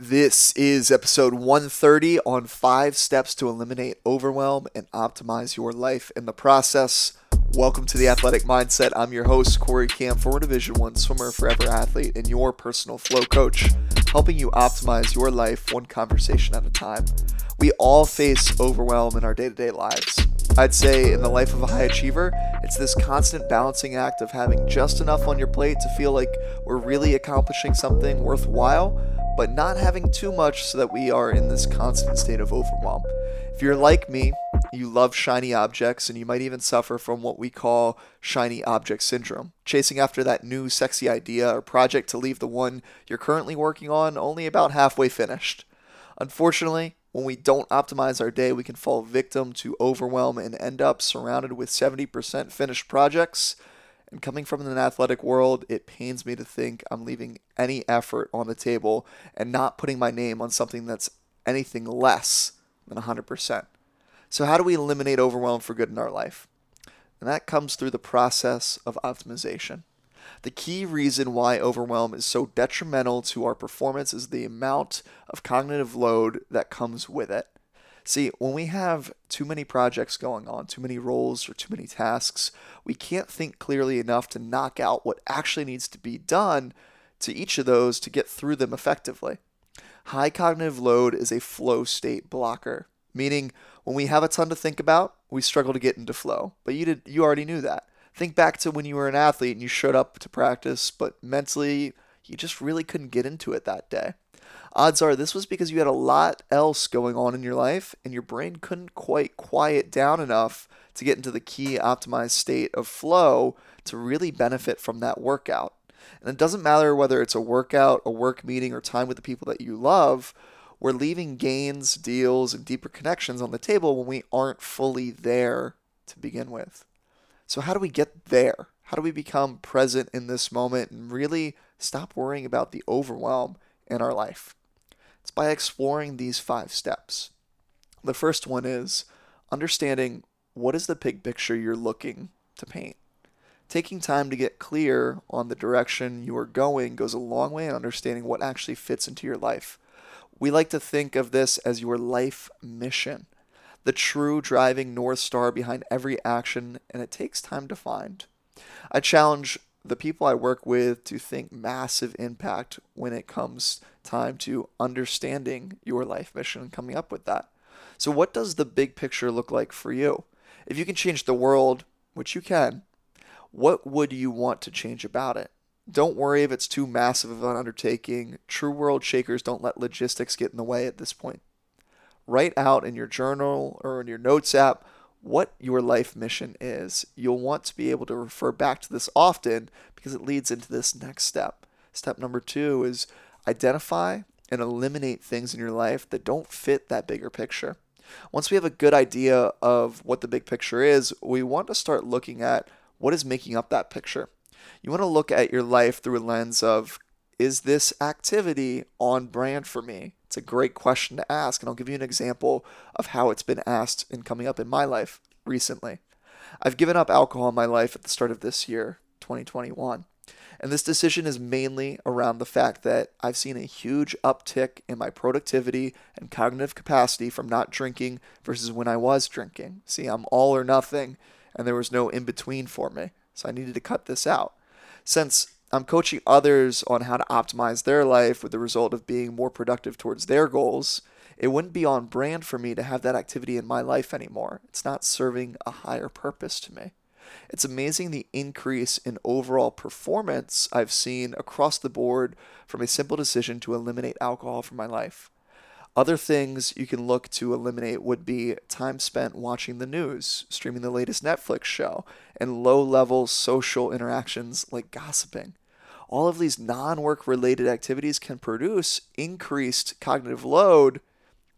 This is episode 130 on five steps to eliminate overwhelm and optimize your life in the process. Welcome to the Athletic Mindset. I'm your host, Corey Camp, former Division One swimmer, forever athlete, and your personal flow coach, helping you optimize your life one conversation at a time. We all face overwhelm in our day to day lives. I'd say in the life of a high achiever, it's this constant balancing act of having just enough on your plate to feel like we're really accomplishing something worthwhile but not having too much so that we are in this constant state of overwhelm. If you're like me, you love shiny objects and you might even suffer from what we call shiny object syndrome, chasing after that new sexy idea or project to leave the one you're currently working on only about halfway finished. Unfortunately, when we don't optimize our day, we can fall victim to overwhelm and end up surrounded with 70% finished projects and coming from an athletic world, it pains me to think I'm leaving any effort on the table and not putting my name on something that's anything less than 100%. So, how do we eliminate overwhelm for good in our life? And that comes through the process of optimization. The key reason why overwhelm is so detrimental to our performance is the amount of cognitive load that comes with it. See, when we have too many projects going on, too many roles, or too many tasks, we can't think clearly enough to knock out what actually needs to be done to each of those to get through them effectively. High cognitive load is a flow state blocker, meaning when we have a ton to think about, we struggle to get into flow. But you did you already knew that. Think back to when you were an athlete and you showed up to practice, but mentally you just really couldn't get into it that day odds are this was because you had a lot else going on in your life and your brain couldn't quite quiet down enough to get into the key optimized state of flow to really benefit from that workout. And it doesn't matter whether it's a workout, a work meeting, or time with the people that you love, we're leaving gains, deals, and deeper connections on the table when we aren't fully there to begin with. So, how do we get there? How do we become present in this moment and really stop worrying about the overwhelm in our life? It's by exploring these five steps. The first one is understanding what is the big picture you're looking to paint. Taking time to get clear on the direction you are going goes a long way in understanding what actually fits into your life. We like to think of this as your life mission, the true driving North Star behind every action, and it takes time to find. I challenge the people I work with to think massive impact when it comes time to understanding your life mission and coming up with that. So, what does the big picture look like for you? If you can change the world, which you can, what would you want to change about it? Don't worry if it's too massive of an undertaking. True world shakers don't let logistics get in the way at this point. Write out in your journal or in your notes app what your life mission is. You'll want to be able to refer back to this often because it leads into this next step. Step number two is identify and eliminate things in your life that don't fit that bigger picture. Once we have a good idea of what the big picture is, we want to start looking at what is making up that picture. You want to look at your life through a lens of is this activity on brand for me? It's a great question to ask, and I'll give you an example of how it's been asked and coming up in my life recently. I've given up alcohol in my life at the start of this year, 2021. And this decision is mainly around the fact that I've seen a huge uptick in my productivity and cognitive capacity from not drinking versus when I was drinking. See, I'm all or nothing, and there was no in between for me. So I needed to cut this out. Since I'm coaching others on how to optimize their life with the result of being more productive towards their goals. It wouldn't be on brand for me to have that activity in my life anymore. It's not serving a higher purpose to me. It's amazing the increase in overall performance I've seen across the board from a simple decision to eliminate alcohol from my life. Other things you can look to eliminate would be time spent watching the news, streaming the latest Netflix show, and low level social interactions like gossiping. All of these non work related activities can produce increased cognitive load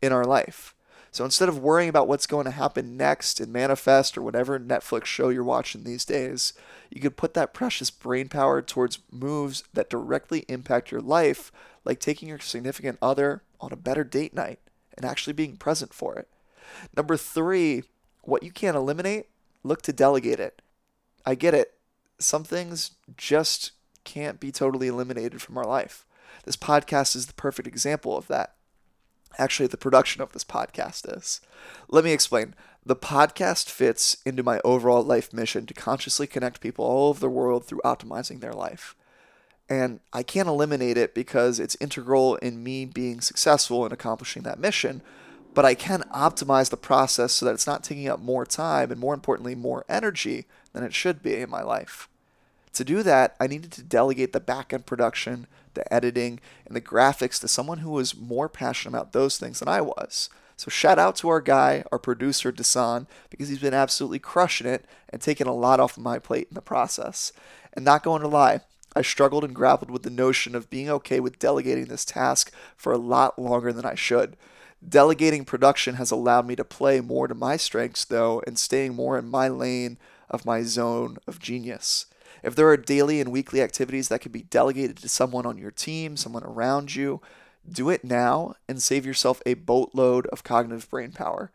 in our life. So instead of worrying about what's going to happen next in Manifest or whatever Netflix show you're watching these days, you could put that precious brain power towards moves that directly impact your life, like taking your significant other on a better date night and actually being present for it. Number three, what you can't eliminate, look to delegate it. I get it. Some things just can't be totally eliminated from our life. This podcast is the perfect example of that. Actually, the production of this podcast is. Let me explain. The podcast fits into my overall life mission to consciously connect people all over the world through optimizing their life. And I can't eliminate it because it's integral in me being successful in accomplishing that mission. But I can optimize the process so that it's not taking up more time and, more importantly, more energy than it should be in my life. To do that, I needed to delegate the back end production, the editing, and the graphics to someone who was more passionate about those things than I was. So shout out to our guy, our producer, Dasan, because he's been absolutely crushing it and taking a lot off my plate in the process. And not going to lie, I struggled and grappled with the notion of being okay with delegating this task for a lot longer than I should. Delegating production has allowed me to play more to my strengths, though, and staying more in my lane of my zone of genius. If there are daily and weekly activities that can be delegated to someone on your team, someone around you, do it now and save yourself a boatload of cognitive brain power.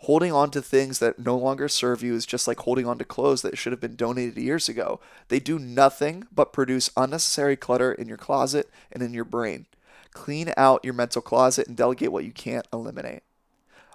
Holding on to things that no longer serve you is just like holding on to clothes that should have been donated years ago. They do nothing but produce unnecessary clutter in your closet and in your brain. Clean out your mental closet and delegate what you can't eliminate.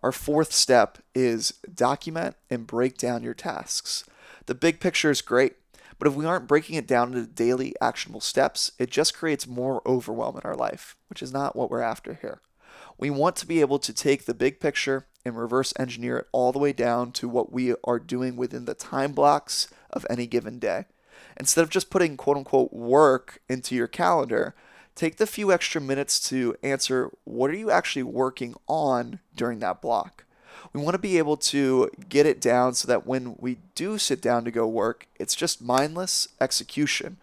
Our fourth step is document and break down your tasks. The big picture is great, but if we aren't breaking it down into daily actionable steps, it just creates more overwhelm in our life, which is not what we're after here. We want to be able to take the big picture and reverse engineer it all the way down to what we are doing within the time blocks of any given day. Instead of just putting quote unquote work into your calendar, take the few extra minutes to answer what are you actually working on during that block. We want to be able to get it down so that when we do sit down to go work, it's just mindless execution,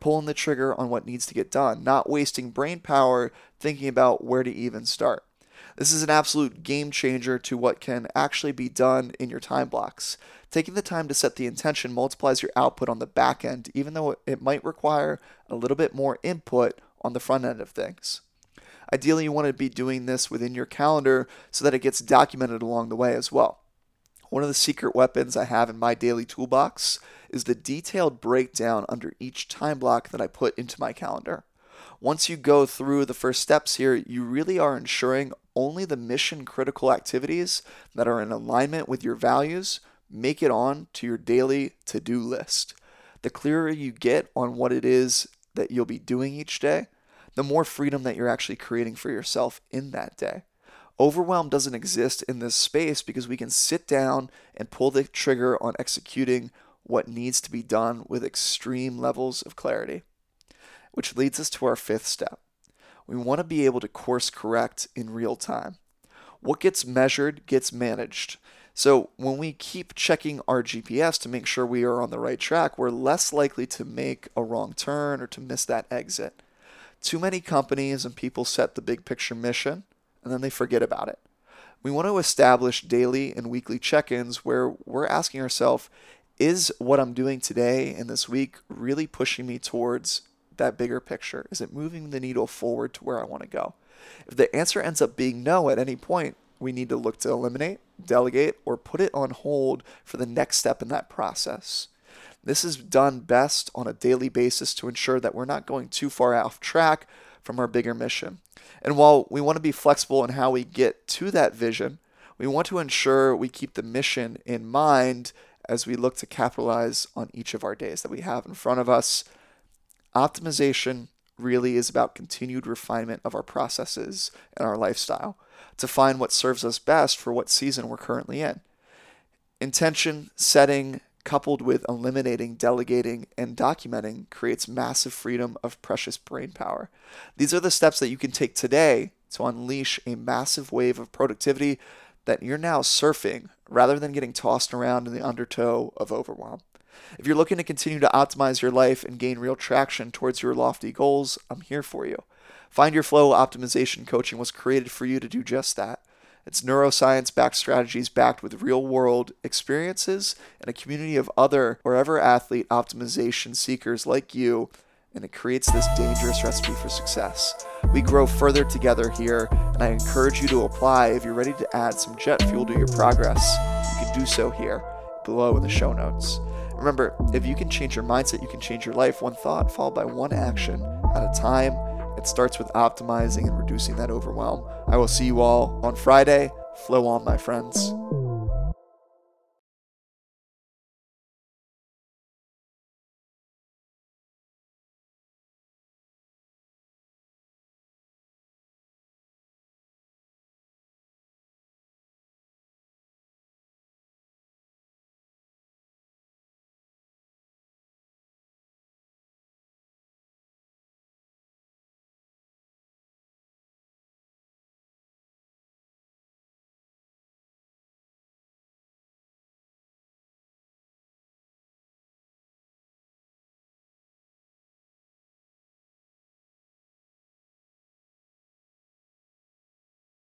pulling the trigger on what needs to get done, not wasting brain power thinking about where to even start. This is an absolute game changer to what can actually be done in your time blocks. Taking the time to set the intention multiplies your output on the back end, even though it might require a little bit more input on the front end of things. Ideally, you want to be doing this within your calendar so that it gets documented along the way as well. One of the secret weapons I have in my daily toolbox is the detailed breakdown under each time block that I put into my calendar. Once you go through the first steps here, you really are ensuring only the mission critical activities that are in alignment with your values make it on to your daily to do list. The clearer you get on what it is that you'll be doing each day, the more freedom that you're actually creating for yourself in that day. Overwhelm doesn't exist in this space because we can sit down and pull the trigger on executing what needs to be done with extreme levels of clarity. Which leads us to our fifth step we want to be able to course correct in real time. What gets measured gets managed. So when we keep checking our GPS to make sure we are on the right track, we're less likely to make a wrong turn or to miss that exit. Too many companies and people set the big picture mission and then they forget about it. We want to establish daily and weekly check ins where we're asking ourselves, is what I'm doing today and this week really pushing me towards that bigger picture? Is it moving the needle forward to where I want to go? If the answer ends up being no at any point, we need to look to eliminate, delegate, or put it on hold for the next step in that process. This is done best on a daily basis to ensure that we're not going too far off track from our bigger mission. And while we want to be flexible in how we get to that vision, we want to ensure we keep the mission in mind as we look to capitalize on each of our days that we have in front of us Optimization really is about continued refinement of our processes and our lifestyle to find what serves us best for what season we're currently in. Intention setting coupled with eliminating, delegating, and documenting creates massive freedom of precious brain power. These are the steps that you can take today to unleash a massive wave of productivity that you're now surfing rather than getting tossed around in the undertow of overwhelm. If you're looking to continue to optimize your life and gain real traction towards your lofty goals, I'm here for you. Find Your Flow Optimization Coaching was created for you to do just that. It's neuroscience backed strategies backed with real world experiences and a community of other wherever athlete optimization seekers like you, and it creates this dangerous recipe for success. We grow further together here, and I encourage you to apply if you're ready to add some jet fuel to your progress. You can do so here below in the show notes. Remember, if you can change your mindset, you can change your life one thought followed by one action at a time. It starts with optimizing and reducing that overwhelm. I will see you all on Friday. Flow on, my friends.